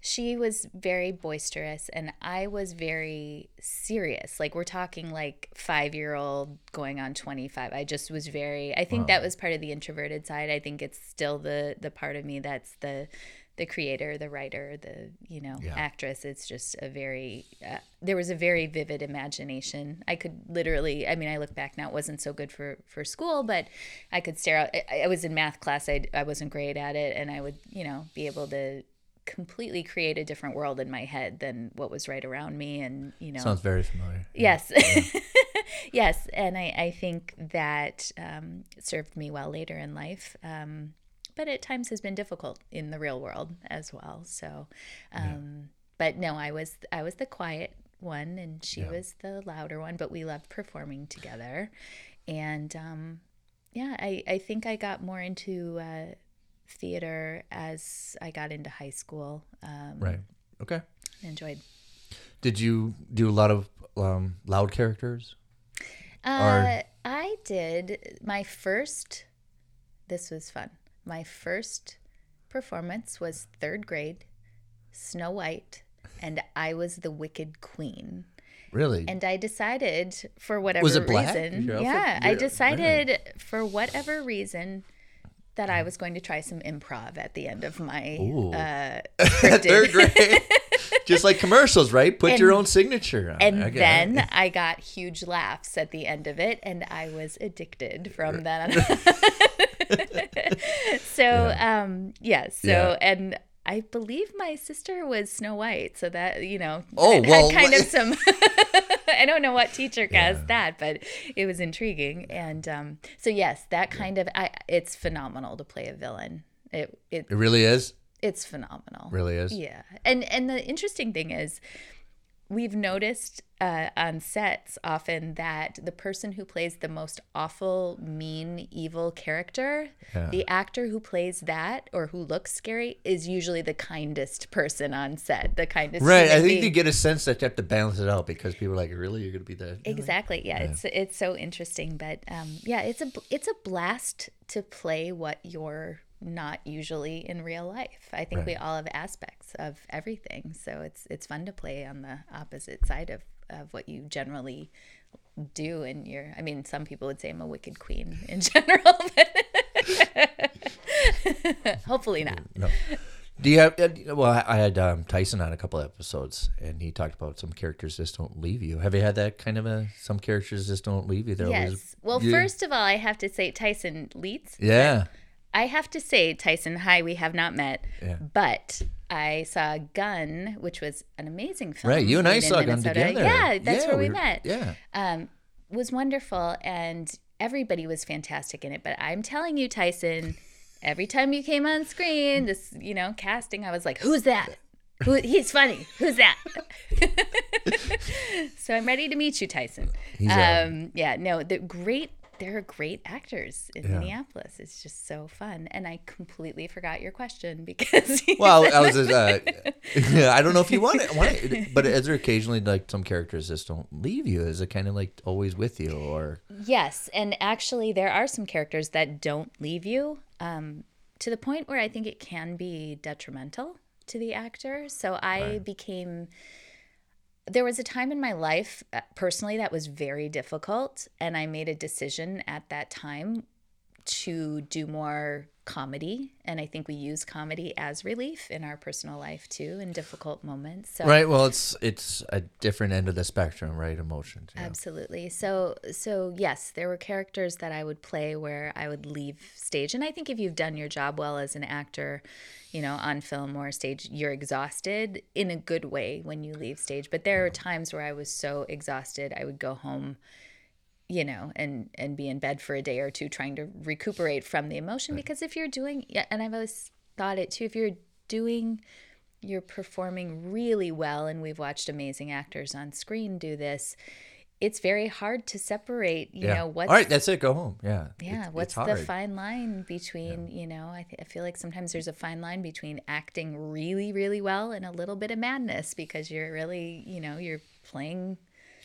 she was very boisterous and I was very serious. Like we're talking like 5-year-old going on 25. I just was very I think that was part of the introverted side. I think it's still the the part of me that's the the creator, the writer, the you know Yeah. actress. It's just a very uh, there was a very vivid imagination. I could literally, I mean, I look back now, it wasn't so good for for school, but I could stare out. I, I was in math class. I I wasn't great at it, and I would you know be able to completely create a different world in my head than what was right around me, and you know sounds very familiar Yes. (laughs) yes. And I, I think that um, served me well later in life. Um, but at times has been difficult in the real world as well. So, um, but no, I was, I was the quiet one and she was the louder one, but we loved performing together. And um, yeah, I, I think I got more into uh, theater as I got into high school. Um, right okay Enjoyed did you do a lot of um, loud characters Uh, I did my first. This was fun. My first performance was third grade, Snow White, and I was the Wicked Queen. really And I decided, for whatever Was it black? reason, outfit? yeah, I Really? decided for whatever reason that I was going to try some improv at the end of my uh, (laughs) third grade just like commercials right put your own signature on And it. Get then. I got huge laughs at the end of it, and I was addicted from then. (laughs) (laughs) so, um, yeah. So, Yeah. and I believe my sister was Snow White, so that you know, Oh, well, kind of some. (laughs) I don't know what teacher cast that, but it was intriguing, and um, so yes, that kind of I, it's phenomenal to play a villain. It it it really is? It's phenomenal. really is? Yeah, and and the interesting thing is, we've noticed uh, on sets often that the person who plays the most awful, mean, evil character, Yeah. the actor who plays that or who looks scary is usually the kindest person on set, the kindest. Right, I think being. you get a sense that you have to balance it out because people are like, "Really, you're gonna be that?" Exactly. Yeah, it's it's so interesting, but um, yeah, it's a it's a blast to play what you're not usually in real life. I think we all have aspects of everything, so it's it's fun to play on the opposite side of of what you generally do in your. I mean, some people would say I'm a wicked queen (laughs) in general, but (laughs) hopefully not. No. Do you have? uh, Well, I had um, Tyson on a couple episodes, and he talked about some characters just don't leave you. Have you had that kind of a? Some characters just don't leave you. They're Yes. always- Well, you- first of all, I have to say Tyson Leeds. Yeah. I have to say, Tyson, hi, we have not met, Yeah. but I saw Gun, which was an amazing film. Right. You and I saw Gun together. Yeah, that's where we, were- met. Yeah. Um, was wonderful, and everybody was fantastic in it. But I'm telling you, Tyson, every time you came on screen, this you know casting, I was like, who's that? Who, he's funny. Who's that? (laughs) so I'm ready to meet you, Tyson. He's, uh, um, yeah, no, the great there are great actors in Yeah. Minneapolis. It's just so fun. And I completely forgot your question (laughs) because Well, I was. Uh, (laughs) I don't know if you want it, want it, but (laughs) is there occasionally like some characters just don't leave you? Is it kind of like always with you, or Yes, and actually, there are some characters that don't leave you um, to the point where I think it can be detrimental to the actor. So I became. There was a time in my life uh, personally that was very difficult, and I made a decision at that time to do more comedy. And I think we use comedy as relief in our personal life too in difficult moments. So right? Well, it's it's a different end of the spectrum, right? Emotions. Yeah. Absolutely. So so yes, there were characters that I would play where I would leave stage. And I think if you've done your job well as an actor, you know, on film or stage, you're exhausted in a good way when you leave stage. But there are times where I was so exhausted, I would go home you know and and be in bed for a day or two trying to recuperate from the emotion because if you're doing yeah and i've always thought it too if you're doing you're performing really well and we've watched amazing actors on screen do this it's very hard to separate you yeah. know what's All right, that's it. Go home. Yeah. yeah It's- what's it's the fine line between you know I, th- I feel like sometimes there's a fine line between acting really really well and a little bit of madness because you're really you know you're playing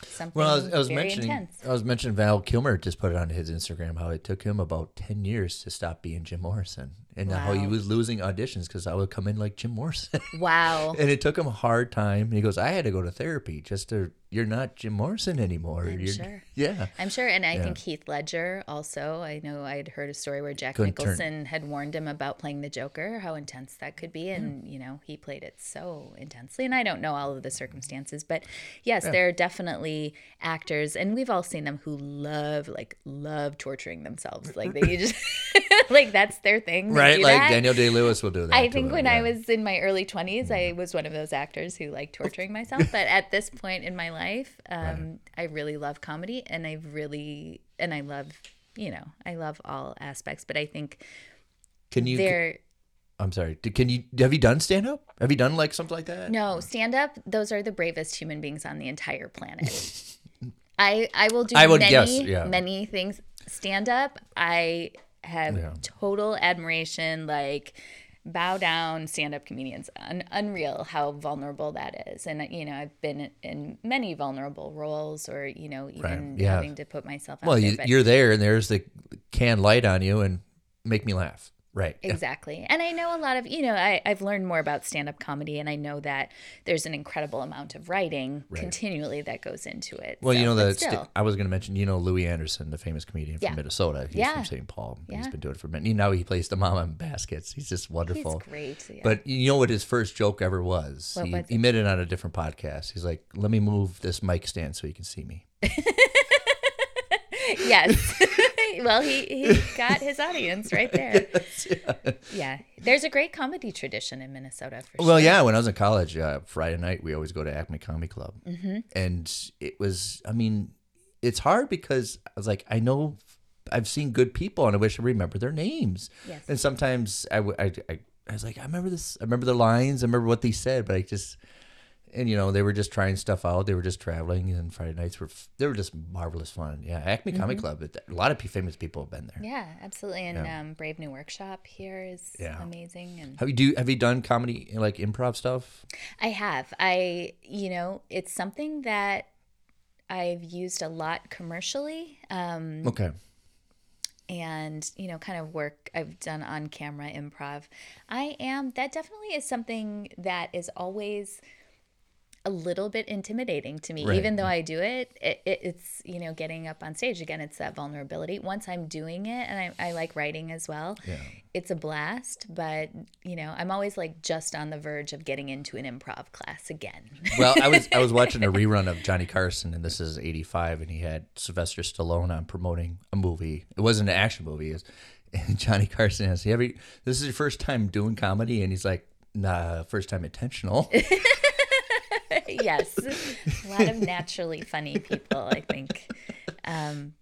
something Well, I was, I was mentioning, intense. I was mentioning Val Kilmer just put it on his Instagram how it took him about ten years to stop being Jim Morrison, and how he was losing auditions because I would come in like Jim Morrison, (laughs) wow and it took him a hard time. And he goes, "I had to go to therapy just to. You're not Jim Morrison anymore. I'm you're, sure. Yeah. I'm sure, and I Yeah. think Heath Ledger also. I know I had heard a story where Jack Couldn't turn- Nicholson had warned him about playing the Joker, how intense that could be, and you know he played it so intensely. And I don't know all of the circumstances, but yes, there are definitely actors, and we've all seen them who love, like, love torturing themselves. Like they (laughs) just, (laughs) like that's their thing. They Right, like that. Daniel Day-Lewis will do that. I think when I yeah. was in my early 20s, I was one of those actors who liked torturing myself. But at this point in my life, um, I really love comedy and I really, and I love, you know, I love all aspects. But I think Can you? there, I'm sorry. Can you? Have you done stand up? Have you done like something like that? no, stand up, those are the bravest human beings on the entire planet. (laughs) I, I will do I would many, guess, yeah. many things. Stand up, I have Yeah. total admiration, like bow down stand up comedians. Un- unreal how vulnerable that is. And, you know, I've been in many vulnerable roles or, you know, even yeah. having to put myself out Well, there. you, you're there, and there's the can light on you, and make me laugh. Right. Yeah. Exactly. And I know a lot of, you know, I, I've learned more about stand up comedy and I know that there's an incredible amount of writing continually that goes into it. Well, you know that still. I was going to mention. You know Louie Anderson, the famous comedian from Yeah. Minnesota. He's Yeah. from St. Paul. Yeah. He's been doing it for many. Now he plays the mama in baskets. He's just wonderful. He's great. yeah. But you know what his first joke ever was? What he, was he made it on a different podcast. He's like, "Let me move this mic stand so you can see me." (laughs) (laughs) yes. (laughs) well, he, he got his audience right (laughs) there. yeah. There's a great comedy tradition in Minnesota for sure. Well, yeah. When I was in college, uh, Friday night we always go to Acme Comedy Club, Mm-hmm. and it was. I mean, it's hard because I was like, I know, I've seen good people, and I wish I remember their names. Yes. And sometimes I, w- I, I, I was like, I remember this. I remember the lines. I remember what they said, but I just. And you know they were just trying stuff out. They were just traveling, and Friday nights were f- they were just marvelous fun. Yeah, Acme Comedy Club. A lot of famous people have been there. Mm-hmm. Yeah, absolutely. And Yeah. um, Brave New Workshop here is Yeah. amazing. And Have you do have you done comedy like improv stuff? I have. I, you know, it's something that I've used a lot commercially. Um, Okay. and you know kind of work i've done on camera improv i am that definitely is something that is always a little bit intimidating to me Right. even though i do it, it, it it's you know getting up on stage again it's that vulnerability once i'm doing it and i, I like writing as well Yeah. it's a blast but you know i'm always like just on the verge of getting into an improv class again Well, I was I was (laughs) watching a rerun of Johnny Carson, and this is '85, and he had Sylvester Stallone on promoting a movie. It wasn't an action movie. Was, and (laughs) Johnny Carson "Have you? This is your first time doing comedy?" And he's like, "Nah, first time intentional." (laughs) yes a lot of (laughs) naturally funny people i think um,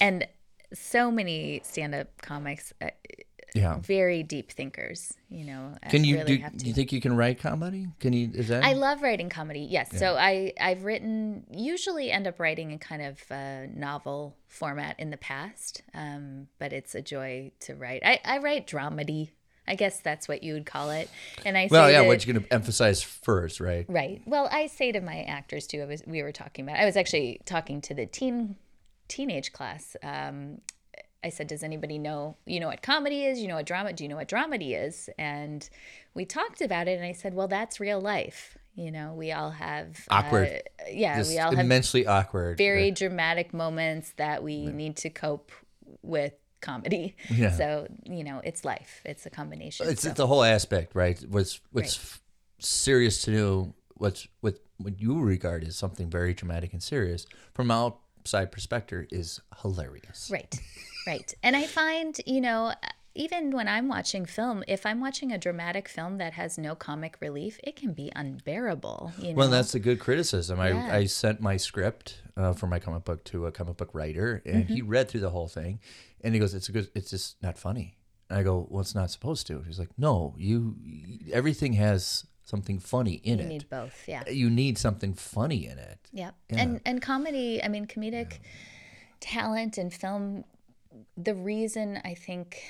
and so many stand-up comics uh, Yeah. very deep thinkers. You know, Can you really do? have Do you think you can write comedy? Can you? Is that? I love writing comedy. Yes. So I I've written usually end up writing in kind of a novel format in the past, um, but it's a joy to write. I, I write dramedy. I guess that's what you would call it. And I well, yeah. that- What you're going to emphasize first, right? Right. Well, I say to my actors too. I was we were talking about. I was actually talking to the teen teenage class. Um, I said, "Does anybody know? You know what comedy is? You know what drama? Do you know what dramedy is?" And we talked about it, and I said, "Well, that's real life. You know, we all have Awkward. Uh, yeah, Just we all have immensely awkward. very dramatic moments that we need to cope with comedy. Yeah. So you know, it's life. It's a combination. It's so. the whole aspect, right? What's what's f- serious to do, what's what what you regard as something very dramatic and serious from outside perspective is hilarious. Right, right. And I find, you know, even when I'm watching film, if I'm watching a dramatic film that has no comic relief, it can be unbearable. You know, Well, that's a good criticism. Yeah. I, I sent my script uh, for my comic book to a comic book writer, and he Mm-hmm. read through the whole thing, and he goes, "It's a good. It's just not funny." And I go, "Well, it's not supposed to." He's like, "No, you. Everything has something funny in you it. You need both. Yeah, you need something funny in it." yeah. And and comedy. I mean, comedic talent in film. The reason I think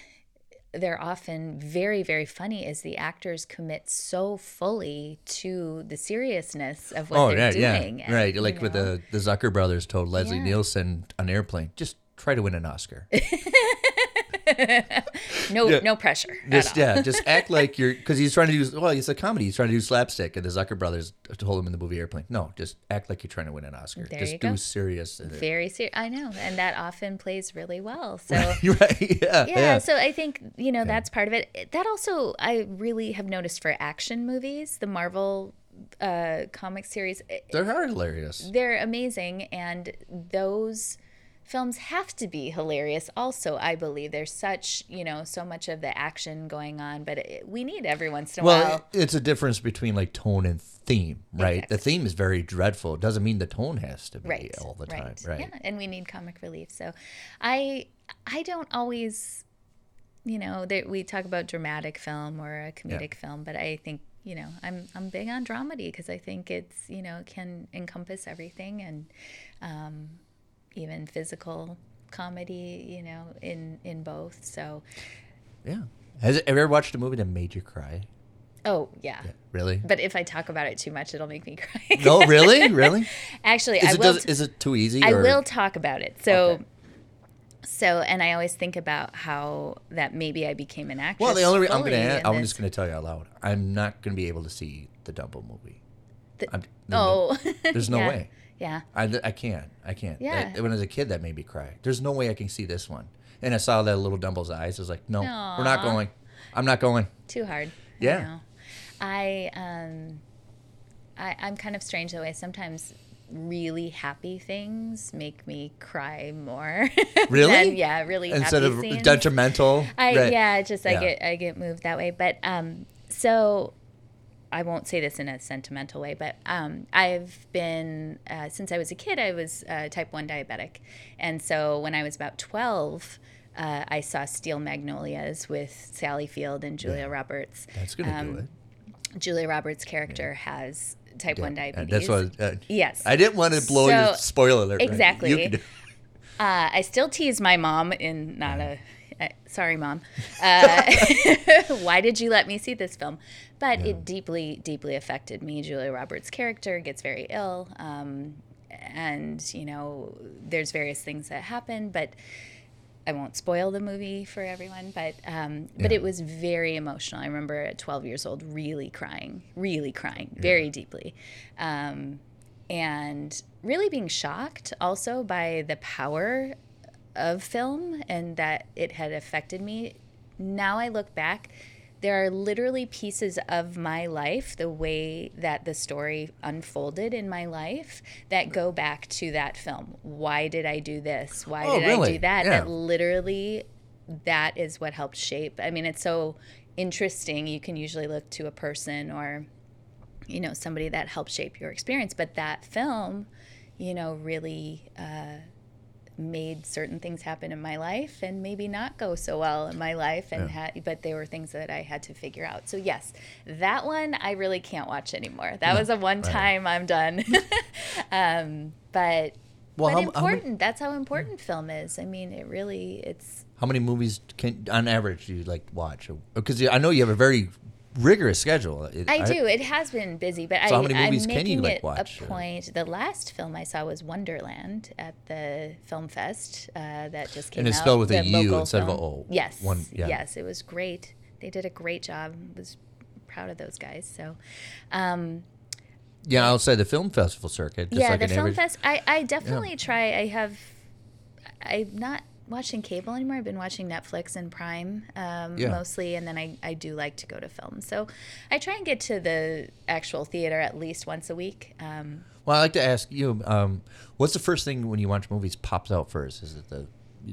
they're often very very funny is the actors commit so fully to the seriousness of what oh, they're yeah, doing. yeah, and, right. you Like with the the Zucker brothers told Leslie Yeah. Nielsen on airplane, just try to win an Oscar. (laughs) (laughs) no yeah. no pressure. Just yeah, just act like you're because he's trying to do well. It's a comedy. He's trying to do slapstick, and the Zucker brothers told him in the movie Airplane, no, just act like you're trying to win an Oscar. There just you do go. serious. very serious. I know, and that often plays really well. So. (laughs) You're right. (laughs) Yeah, Yeah, yeah. so I think you know that's part of it. That also I really have noticed for action movies, the Marvel uh, comic series, They are hilarious. they're amazing, and those films have to be hilarious. Also, I believe there's such you know so much of the action going on, but it, we need every once in a Well, while. it's a difference between like tone and theme, right? The theme is very dreadful. It doesn't mean the tone has to be right all the time, right? yeah and we need comic relief so i i don't always you know there, we talk about dramatic film or a comedic film but i think you know i'm i'm big on dramedy because i think it's you know can encompass everything and um, even physical comedy you know in in both so Yeah. Has have you ever watched a movie that made you cry? oh yeah, Really? but if i talk about it too much it'll make me (laughs) cry no, really, really. (laughs) actually Is i it will does, is it too easy? I or- will talk about it. So, Okay. so, and I always think about how that maybe I became an actress. Well, the only I'm gonna. Add, I'm just gonna tell you out loud. I'm not gonna be able to see the Dumbo movie. The- oh, (laughs) there's no yeah. way. Yeah, I, I can't. I can't. Yeah. That- when I was a kid, that made me cry. There's no way I can see this one. And I saw that little Dumbo's eyes. I was like, no, we're not going. I'm not going. too hard. Yeah. I, I um, I, I'm kind of strange the way. Sometimes really happy things make me cry more. (laughs) Really? than, yeah, really Instead of scenes. detrimental. I right. yeah, just I Yeah. get I get moved that way. But um, so I won't say this in a sentimental way, but um, I've been uh, since I was a kid. I was uh, type one diabetic, and so when I was about twelve. Uh, I saw Steel Magnolias with Sally Field and Julia Roberts. That's gonna Um, do it. Julia Roberts' character has type one Yeah, diabetes. That's what. Uh, Yes. I didn't want to blow your spoiler alert. right? Exactly. Do- (laughs) Uh, I still tease my mom in not a. Uh, sorry, mom. Uh, (laughs) why did you let me see this film? But it deeply, deeply affected me. Julia Roberts' character gets very ill, um, and you know, there's various things that happen, but. I won't spoil the movie for everyone, but um, but Yeah. it was very emotional. I remember at 12 years old, really crying, really crying, very deeply, um, and really being shocked also by the power of film and that it had affected me. Now I look back, there are literally pieces of my life, the way that the story unfolded in my life, that go back to that film. Why did I do this? Why Oh, did I do that? Yeah. That literally, that is what helped shape. I mean, it's so interesting. You can usually look to a person or you know somebody that helped shape your experience but that film you know really uh, made certain things happen in my life and maybe not go so well in my life and Yeah. had but they were things that I had to figure out. So yes, that one I really can't watch anymore. That was a one time I'm done. (laughs) um, but Well, but how- how many- important. That's how important film is. I mean, it really it's How many movies can, on average, do you like watch? Because I know you have a very rigorous schedule. It- I do. It has been busy, but So I, how many movies I'm can you, like, watch, a point. The last film I saw was Wonderland at the Film Fest uh, that just came out. And it's out. spelled with a U the U local instead of a film. O. Yes. One- yeah. Yes, it was great. They did a great job. Was proud of those guys. So, um, Yeah, say the film festival circuit. Just yeah, like the film average, fest. I, I definitely try. I have. I'm not watching cable anymore. I've been watching Netflix and Prime um, Yeah. mostly, and then I, I do like to go to film. So I try and get to the actual theater at least once a week. Um, Well, I like to ask you, um, what's the first thing when you watch movies pops out first? Is it the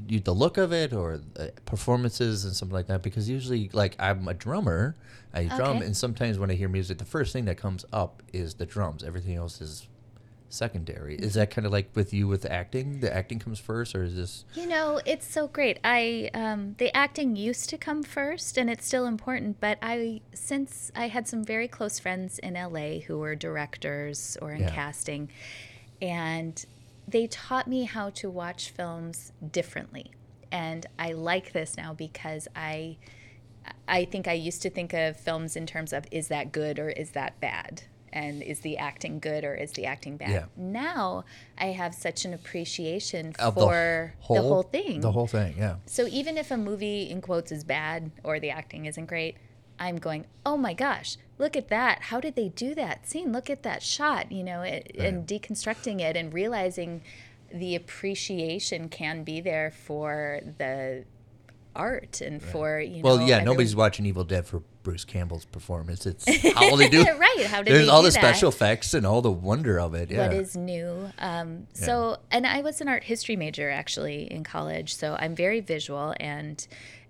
you, the look of it or performances and something like that? Because usually, like I'm a drummer, I drum, Okay. and sometimes when I hear music, the first thing that comes up is the drums. Everything else is secondary. Is that kind of like with you with acting? The acting comes first, or is this? You know, it's so great. I um, the acting used to come first, and it's still important. But I, since I had some very close friends in LA who were directors or in Yeah. casting, and they taught me how to watch films differently. And I like this now because I, I think I used to think of films in terms of is that good or is that bad? And is the acting good or is the acting bad? Yeah. Now I have such an appreciation Of for the whole, thing. The whole thing, yeah. so even if a movie in quotes is bad or the acting isn't great, I'm going, oh my gosh, look at that. How did they do that scene? Look at that shot, you know, it, and deconstructing it and realizing the appreciation can be there for the art and for, you know, Well, yeah, every- nobody's watching Evil Dead for Bruce Campbell's performance. It's (laughs) how they do. Right, how did There's all the that? special effects and all the wonder of it. Yeah. what is new. Um, so, and I was an art history major actually in college, so I'm very visual and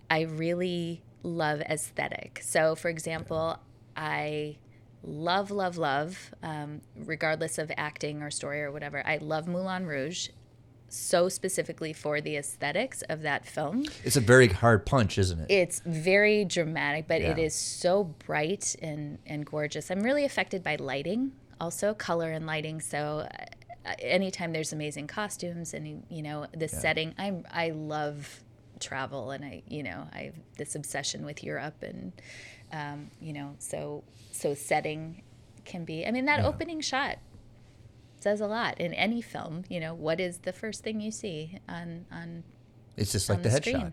I really love aesthetic. So, for example, I love, love, love, um, regardless of acting or story or whatever, I love Moulin Rouge so specifically for the aesthetics of that film. It's a very hard punch, isn't it? It's very dramatic, but it Yeah. is so bright and, and gorgeous. I'm really affected by lighting, also color and lighting. So uh, anytime there's amazing costumes and you know the setting, I'm I love travel and I you know I have this obsession with Europe and um, you know so so setting can be. I mean that opening shot says a lot in any film. You know what is the first thing you see on on It's just like the, the headshot,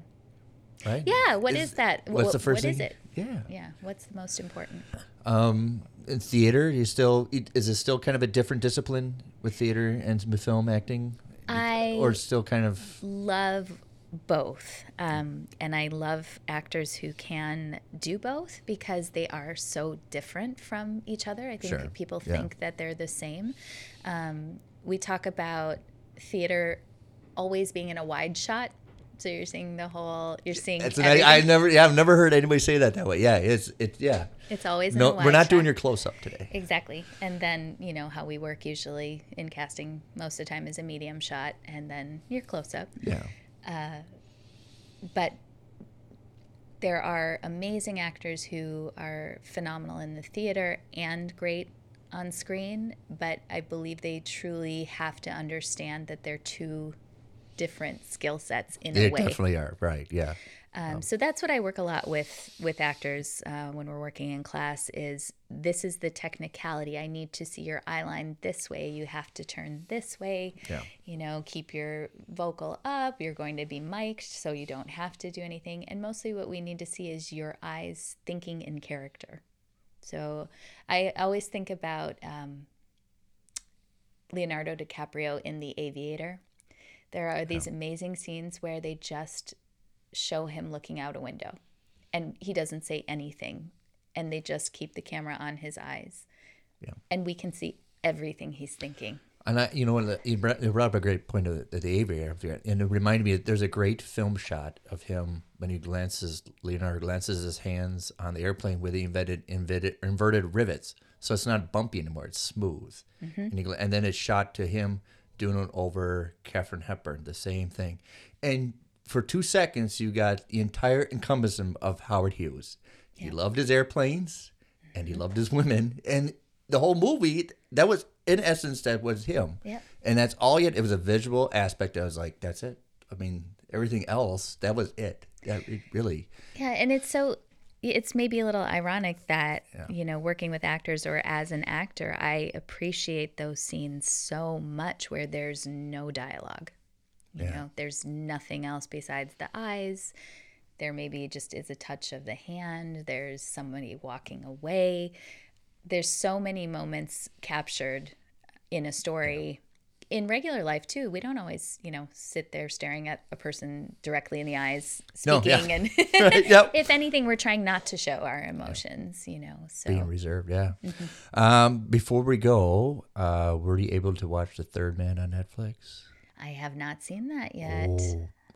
right? yeah. What is, that? What's Wh- the first what thing? is it? Yeah. Yeah, what's the most important? Um, in theater, you still is it still kind of a different discipline with theater and with film acting, I or still kind of love both. Um, and I love actors who can do both because they are so different from each other. I think Sure. people Yeah. think that they're the same. Um, we talk about theater always being in a wide shot. So you're seeing the whole, you're seeing it's an. I, I never yeah I've never heard anybody say that that way. Yeah, it's it's yeah. it's always in No, we're not doing your close up today. Exactly. And then, you know, how we work usually in casting most of the time is a medium shot and then your close up. Yeah. Uh, but there are amazing actors who are phenomenal in the theater and great on screen, but I believe they truly have to understand that they're two different skill sets in They a way. They definitely are right. Yeah. Um, so that's what I work a lot with with actors uh, when we're working in class. Is this is the technicality? I need to see your eye line this way. You have to turn this way. Yeah. You know, keep your vocal up. You're going to be mic'd, so you don't have to do anything. And mostly, what we need to see is your eyes thinking in character. So I always think about um, Leonardo DiCaprio in The Aviator. There are these amazing scenes where they just show him looking out a window and he doesn't say anything and they just keep the camera on his eyes. Yeah. And we can see everything he's thinking. And I, you know, you brought up a great point of the, the aviator, and it reminded me that there's a great film shot of him when he glances, Leonardo glances his hands on the airplane with the inverted, inverted, inverted rivets, so it's not bumpy anymore; it's smooth. Mm-hmm. And, he, and then it's shot to him doing it over Katharine Hepburn, the same thing. And for two seconds, you got the entire encompassment of Howard Hughes. He loved his airplanes and he mm-hmm. loved his women. And the whole movie, that was, in essence, that was him. Yep. And that's all yet. It was a visual aspect. I was like, that's it. I mean, everything else, that was it. That it really. Yeah, and it's so it's maybe a little ironic that you know working with actors or as an actor, I appreciate those scenes so much where there's no dialogue. You Yeah. know, there's nothing else besides the eyes. There maybe just is a touch of the hand. There's somebody walking away. There's so many moments captured in a story. In regular life too, we don't always, you know, sit there staring at a person directly in the eyes, No, yeah. speaking, and (laughs) Right, (laughs) yep. if anything, we're trying not to show our emotions, you know. So Being reserved, yeah. Mm-hmm. Um, before we go, uh, were you able to watch The Third Man on Netflix? I have not seen that yet,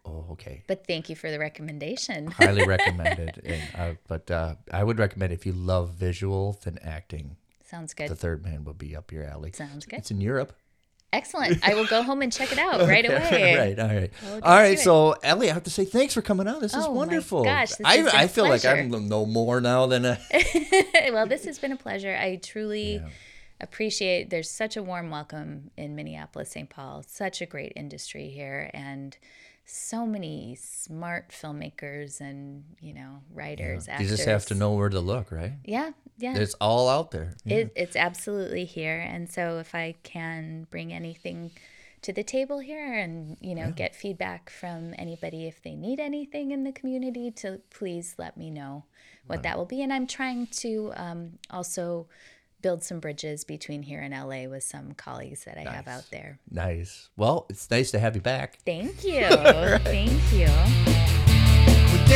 Oh, oh okay. but thank you for the recommendation. (laughs) Highly recommended. And, uh, but uh, I would recommend if you love visual than acting, Sounds good. The Third Man will be up your alley. Sounds good. It's in Europe. Excellent. I will go home and check it out (laughs) right away. (laughs) right. All right. We'll all right. So, Ellie, I have to say thanks for coming on. This is Oh, my wonderful. gosh, this I, I a feel like I pleasure. know more now than uh, well, this has been a pleasure. I truly appreciate there's such a warm welcome in Minneapolis, St. Paul. Such a great industry here and so many smart filmmakers and, you know, writers, you actors. just have to know where to look, right? Yeah, yeah. It's all out there. Yeah. It, it's absolutely here. And so if I can bring anything to the table here and, you know, get feedback from anybody if they need anything in the community to please let me know what that will be. And I'm trying to um, also build some bridges between here and LA with some colleagues that I have out there. Nice. Well, it's nice to have you back. Thank you. (laughs) Thank you. But